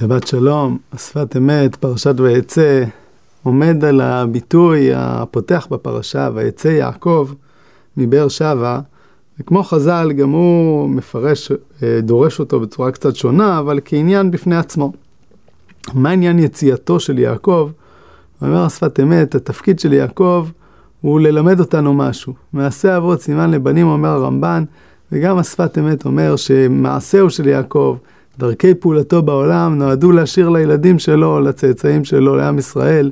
שבת שלום, שפת אמת, פרשת ויצא, עומד על הביטוי הפותח בפרשה, ויצא יעקב מבאר שבע, וכמו חז"ל, גם הוא מפרש, אה, דורש אותו בצורה קצת שונה, אבל כעניין בפני עצמו. מה עניין יציאתו של יעקב? אומר השפת אמת, התפקיד של יעקב הוא ללמד אותנו משהו. מעשה אבות סימן לבנים, אומר הרמב"ן, וגם השפת אמת אומר שמעשהו של יעקב, דרכי פעולתו בעולם, נועדו להשאיר לילדים שלו, לצאצאים שלו, לעם ישראל,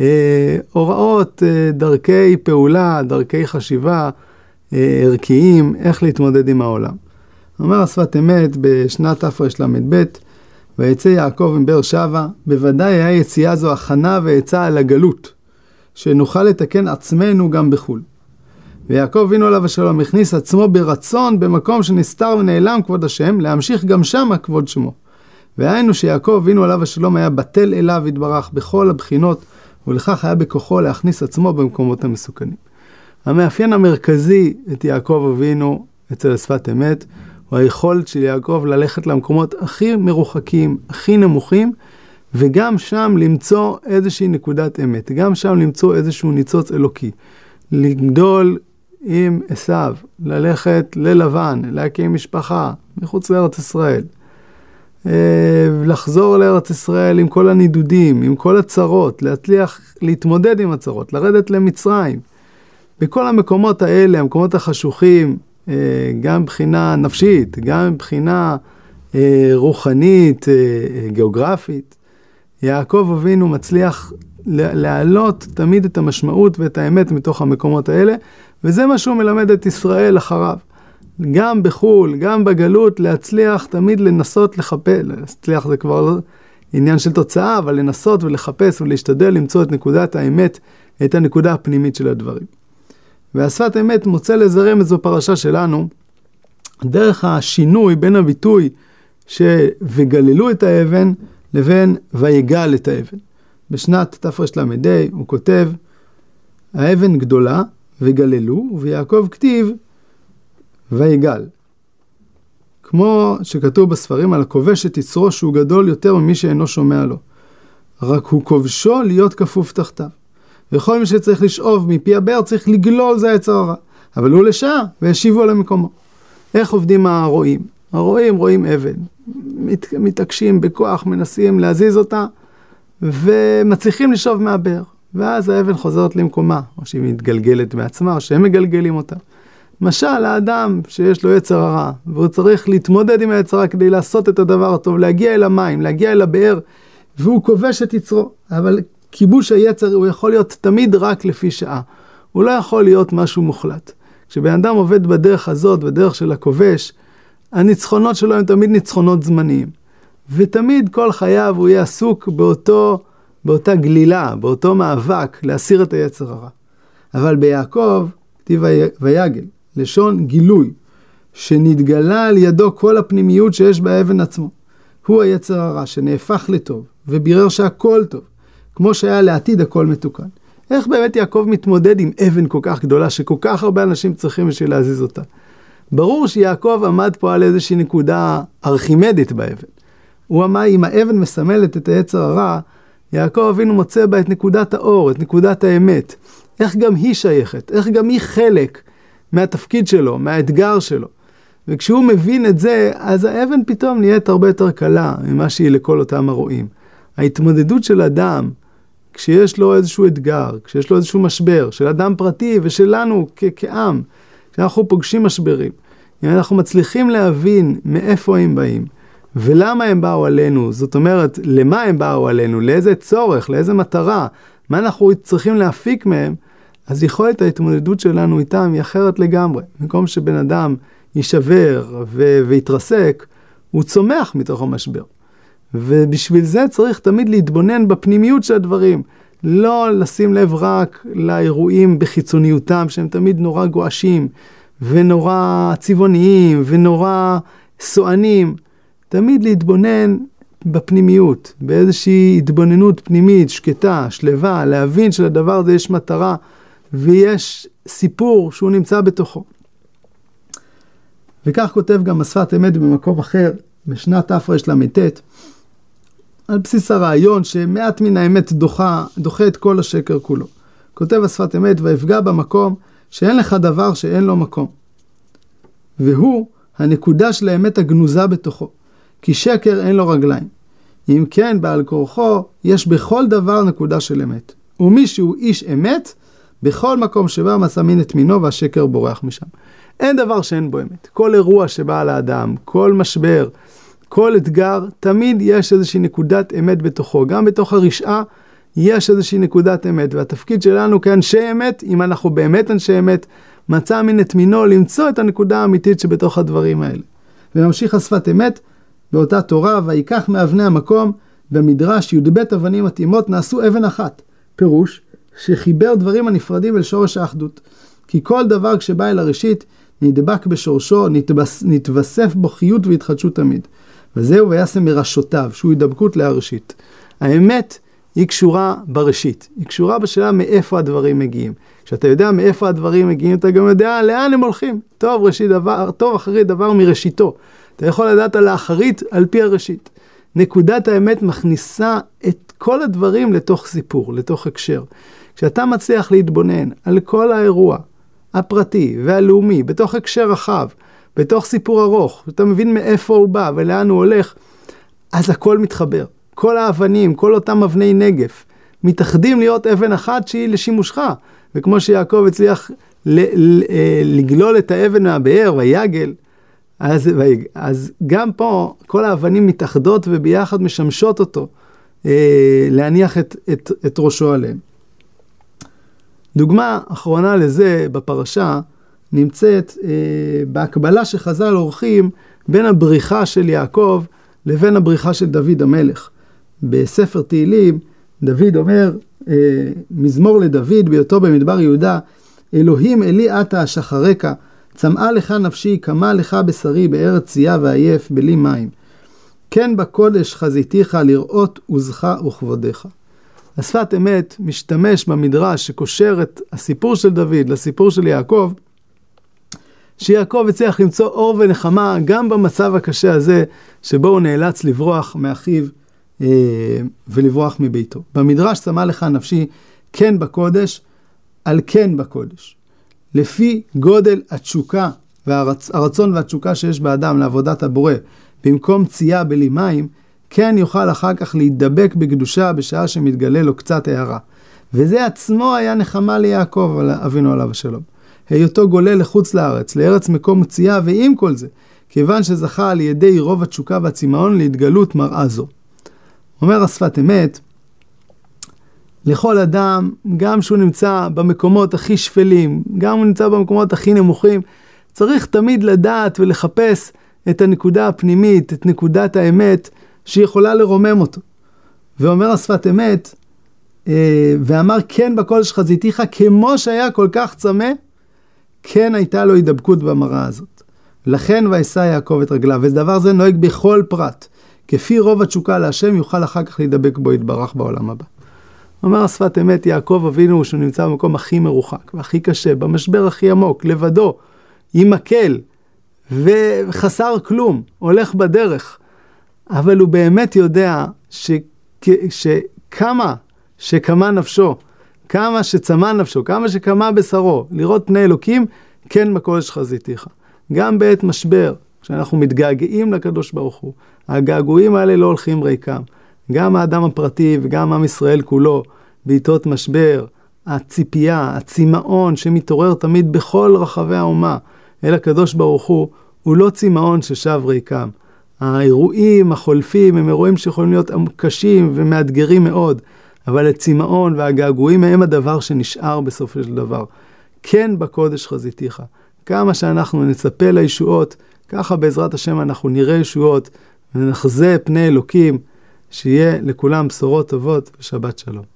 אה, הוראות, אה, דרכי פעולה, דרכי חשיבה, אה, ערכיים, איך להתמודד עם העולם. אומר השפת אמת בשנת תרל"ב, ויצא יעקב עם באר שבע, בוודאי היה יציאה זו הכנה ועצה על הגלות, שנוכל לתקן עצמנו גם בחו"ל. ויעקב אבינו עליו השלום הכניס עצמו ברצון במקום שנסתר ונעלם כבוד השם, להמשיך גם שמה כבוד שמו. והיינו שיעקב אבינו עליו השלום היה בטל אליו יתברך בכל הבחינות, ולכך היה בכוחו להכניס עצמו במקומות המסוכנים. המאפיין המרכזי את יעקב אבינו אצל השפת אמת, הוא היכולת של יעקב ללכת למקומות הכי מרוחקים, הכי נמוכים, וגם שם למצוא איזושהי נקודת אמת, גם שם למצוא איזשהו ניצוץ אלוקי. לגדול עם עשיו, ללכת ללבן, להקים משפחה מחוץ לארץ ישראל. אה, לחזור לארץ ישראל עם כל הנידודים, עם כל הצרות, להצליח להתמודד עם הצרות, לרדת למצרים. בכל המקומות האלה, המקומות החשוכים, אה, גם מבחינה נפשית, גם מבחינה אה, רוחנית, גיאוגרפית, יעקב אבינו מצליח להעלות תמיד את המשמעות ואת האמת מתוך המקומות האלה, וזה מה שהוא מלמד את ישראל אחריו. גם בחו"ל, גם בגלות, להצליח תמיד לנסות לחפש, להצליח זה כבר לא עניין של תוצאה, אבל לנסות ולחפש ולהשתדל למצוא את נקודת האמת, את הנקודה הפנימית של הדברים. והשפת אמת מוצא לזרם את זו פרשה שלנו, דרך השינוי בין הביטוי ש"וגללו את האבן" לבין "ויגל את האבן". בשנת תרל"ה הוא כותב, האבן גדולה וגללו, ויעקב כתיב ויגל. כמו שכתוב בספרים על הכובש את יצרו שהוא גדול יותר ממי שאינו שומע לו. רק הוא כובשו להיות כפוף תחתיו. וכל מי שצריך לשאוב מפי הבאר צריך לגלול זה היצר הרע. אבל הוא לשעה והשיבו למקומו. איך עובדים הרועים? הרועים רואים אבן, מת, מתעקשים בכוח, מנסים להזיז אותה, ומצליחים לשאוב מהבאר. ואז האבן חוזרת למקומה, או שהיא מתגלגלת מעצמה, או שהם מגלגלים אותה. משל האדם שיש לו יצר הרע, והוא צריך להתמודד עם היצר הרע כדי לעשות את הדבר הטוב, להגיע אל המים, להגיע אל הבאר, והוא כובש את יצרו. אבל כיבוש היצר הוא יכול להיות תמיד רק לפי שעה. הוא לא יכול להיות משהו מוחלט. כשבן אדם עובד בדרך הזאת, בדרך של הכובש, הניצחונות שלו הם תמיד ניצחונות זמניים. ותמיד כל חייו הוא יהיה עסוק באותו באותה גלילה, באותו מאבק להסיר את היצר הרע. אבל ביעקב, כתיב ויגל, לשון גילוי, שנתגלה על ידו כל הפנימיות שיש באבן עצמו. הוא היצר הרע שנהפך לטוב, ובירר שהכל טוב, כמו שהיה לעתיד הכל מתוקן. איך באמת יעקב מתמודד עם אבן כל כך גדולה, שכל כך הרבה אנשים צריכים בשביל להזיז אותה? ברור שיעקב עמד פה על איזושהי נקודה ארכימדית באבן. הוא אמר, אם האבן מסמלת את היצר הרע, יעקב אבינו מוצא בה את נקודת האור, את נקודת האמת. איך גם היא שייכת, איך גם היא חלק מהתפקיד שלו, מהאתגר שלו. וכשהוא מבין את זה, אז האבן פתאום נהיית הרבה יותר קלה ממה שהיא לכל אותם הרועים. ההתמודדות של אדם, כשיש לו איזשהו אתגר, כשיש לו איזשהו משבר, של אדם פרטי ושלנו כ- כעם, כשאנחנו פוגשים משברים, אם אנחנו מצליחים להבין מאיפה הם באים, ולמה הם באו עלינו? זאת אומרת, למה הם באו עלינו? לאיזה צורך? לאיזה מטרה? מה אנחנו צריכים להפיק מהם? אז יכולת ההתמודדות שלנו איתם היא אחרת לגמרי. במקום שבן אדם יישבר ו- ויתרסק, הוא צומח מתוך המשבר. ובשביל זה צריך תמיד להתבונן בפנימיות של הדברים. לא לשים לב רק לאירועים בחיצוניותם, שהם תמיד נורא גועשים, ונורא צבעוניים, ונורא סוענים. תמיד להתבונן בפנימיות, באיזושהי התבוננות פנימית, שקטה, שלווה, להבין שלדבר הזה יש מטרה ויש סיפור שהוא נמצא בתוכו. וכך כותב גם השפת אמת במקום אחר, בשנת תרל"ט, על בסיס הרעיון שמעט מן האמת דוחה, דוחה את כל השקר כולו. כותב השפת אמת, ויפגע במקום שאין לך דבר שאין לו מקום. והוא הנקודה של האמת הגנוזה בתוכו, כי שקר אין לו רגליים. אם כן, בעל כורחו, יש בכל דבר נקודה של אמת. ומי שהוא איש אמת, בכל מקום שבא מסע מין את מינו והשקר בורח משם. אין דבר שאין בו אמת. כל אירוע שבא לאדם, כל משבר, כל אתגר, תמיד יש איזושהי נקודת אמת בתוכו. גם בתוך הרשעה יש איזושהי נקודת אמת. והתפקיד שלנו כאנשי אמת, אם אנחנו באמת אנשי אמת, מצא מין את מינו למצוא את הנקודה האמיתית שבתוך הדברים האלה. וממשיך השפת אמת באותה תורה, ויקח מאבני המקום, במדרש י"ב אבנים מתאימות נעשו אבן אחת. פירוש, שחיבר דברים הנפרדים אל שורש האחדות. כי כל דבר כשבא אל הראשית, נדבק בשורשו, נתבס, נתווסף בו חיות והתחדשות תמיד. וזהו וישם מראשותיו, שהוא הידבקות להראשית. האמת היא קשורה בראשית, היא קשורה בשאלה מאיפה הדברים מגיעים. כשאתה יודע מאיפה הדברים מגיעים, אתה גם יודע לאן הם הולכים. טוב, ראשית דבר, טוב אחרית דבר מראשיתו. אתה יכול לדעת על האחרית על פי הראשית. נקודת האמת מכניסה את כל הדברים לתוך סיפור, לתוך הקשר. כשאתה מצליח להתבונן על כל האירוע הפרטי והלאומי, בתוך הקשר רחב, בתוך סיפור ארוך, אתה מבין מאיפה הוא בא ולאן הוא הולך, אז הכל מתחבר. כל האבנים, כל אותם אבני נגף, מתאחדים להיות אבן אחת שהיא לשימושך. וכמו שיעקב הצליח אה, לגלול את האבן מהבאר, ויגל, אז, אז גם פה כל האבנים מתאחדות וביחד משמשות אותו אה, להניח את, את, את ראשו עליהם. דוגמה אחרונה לזה בפרשה נמצאת אה, בהקבלה שחז"ל עורכים בין הבריחה של יעקב לבין הבריחה של דוד המלך. בספר תהילים דוד אומר, אה, מזמור לדוד בהיותו במדבר יהודה, אלוהים אלי עתה אשחרק, צמאה לך נפשי, קמה לך בשרי בארץ צייה ועייף, בלי מים. כן בקודש חזיתיך לראות עוזך וכבודך. השפת אמת משתמש במדרש שקושר את הסיפור של דוד לסיפור של יעקב, שיעקב הצליח למצוא אור ונחמה גם במצב הקשה הזה, שבו הוא נאלץ לברוח מאחיו אה, ולברוח מביתו. במדרש שמה לך נפשי כן בקודש, על כן בקודש. לפי גודל התשוקה והרצון והתשוקה שיש באדם לעבודת הבורא, במקום צייה בלי מים, כן יוכל אחר כך להידבק בקדושה בשעה שמתגלה לו קצת הערה. וזה עצמו היה נחמה ליעקב אבינו עליו השלום. היותו גולה לחוץ לארץ, לארץ מקום צייה, ועם כל זה, כיוון שזכה על ידי רוב התשוקה והצמאון להתגלות מראה זו. אומר השפת אמת, לכל אדם, גם שהוא נמצא במקומות הכי שפלים, גם הוא נמצא במקומות הכי נמוכים, צריך תמיד לדעת ולחפש את הנקודה הפנימית, את נקודת האמת, שיכולה לרומם אותו. ואומר השפת אמת, אה, ואמר כן בקודש חזיתיך, כמו שהיה כל כך צמא, כן הייתה לו הידבקות במראה הזאת. לכן וישא יעקב את רגליו, ודבר זה נוהג בכל פרט. כפי רוב התשוקה להשם יוכל אחר כך להידבק בו יתברך בעולם הבא. אומר השפת אמת, יעקב אבינו, שהוא נמצא במקום הכי מרוחק והכי קשה, במשבר הכי עמוק, לבדו, עם מקל, וחסר כלום, הולך בדרך. אבל הוא באמת יודע ש... שכמה שקמה נפשו, כמה שצמא נפשו, כמה שקמה בשרו, לראות פני אלוקים, כן בקודש חזיתיך. גם בעת משבר, כשאנחנו מתגעגעים לקדוש ברוך הוא, הגעגועים האלה לא הולכים ריקם. גם האדם הפרטי וגם עם ישראל כולו, בעיתות משבר, הציפייה, הצמאון שמתעורר תמיד בכל רחבי האומה אל הקדוש ברוך הוא, הוא לא צמאון ששב ריקם. האירועים החולפים הם אירועים שיכולים להיות קשים ומאתגרים מאוד, אבל הצמאון והגעגועים הם הדבר שנשאר בסופו של דבר. כן בקודש חזיתיך. כמה שאנחנו נצפה לישועות, ככה בעזרת השם אנחנו נראה ישועות ונחזה פני אלוקים, שיהיה לכולם בשורות טובות ושבת שלום.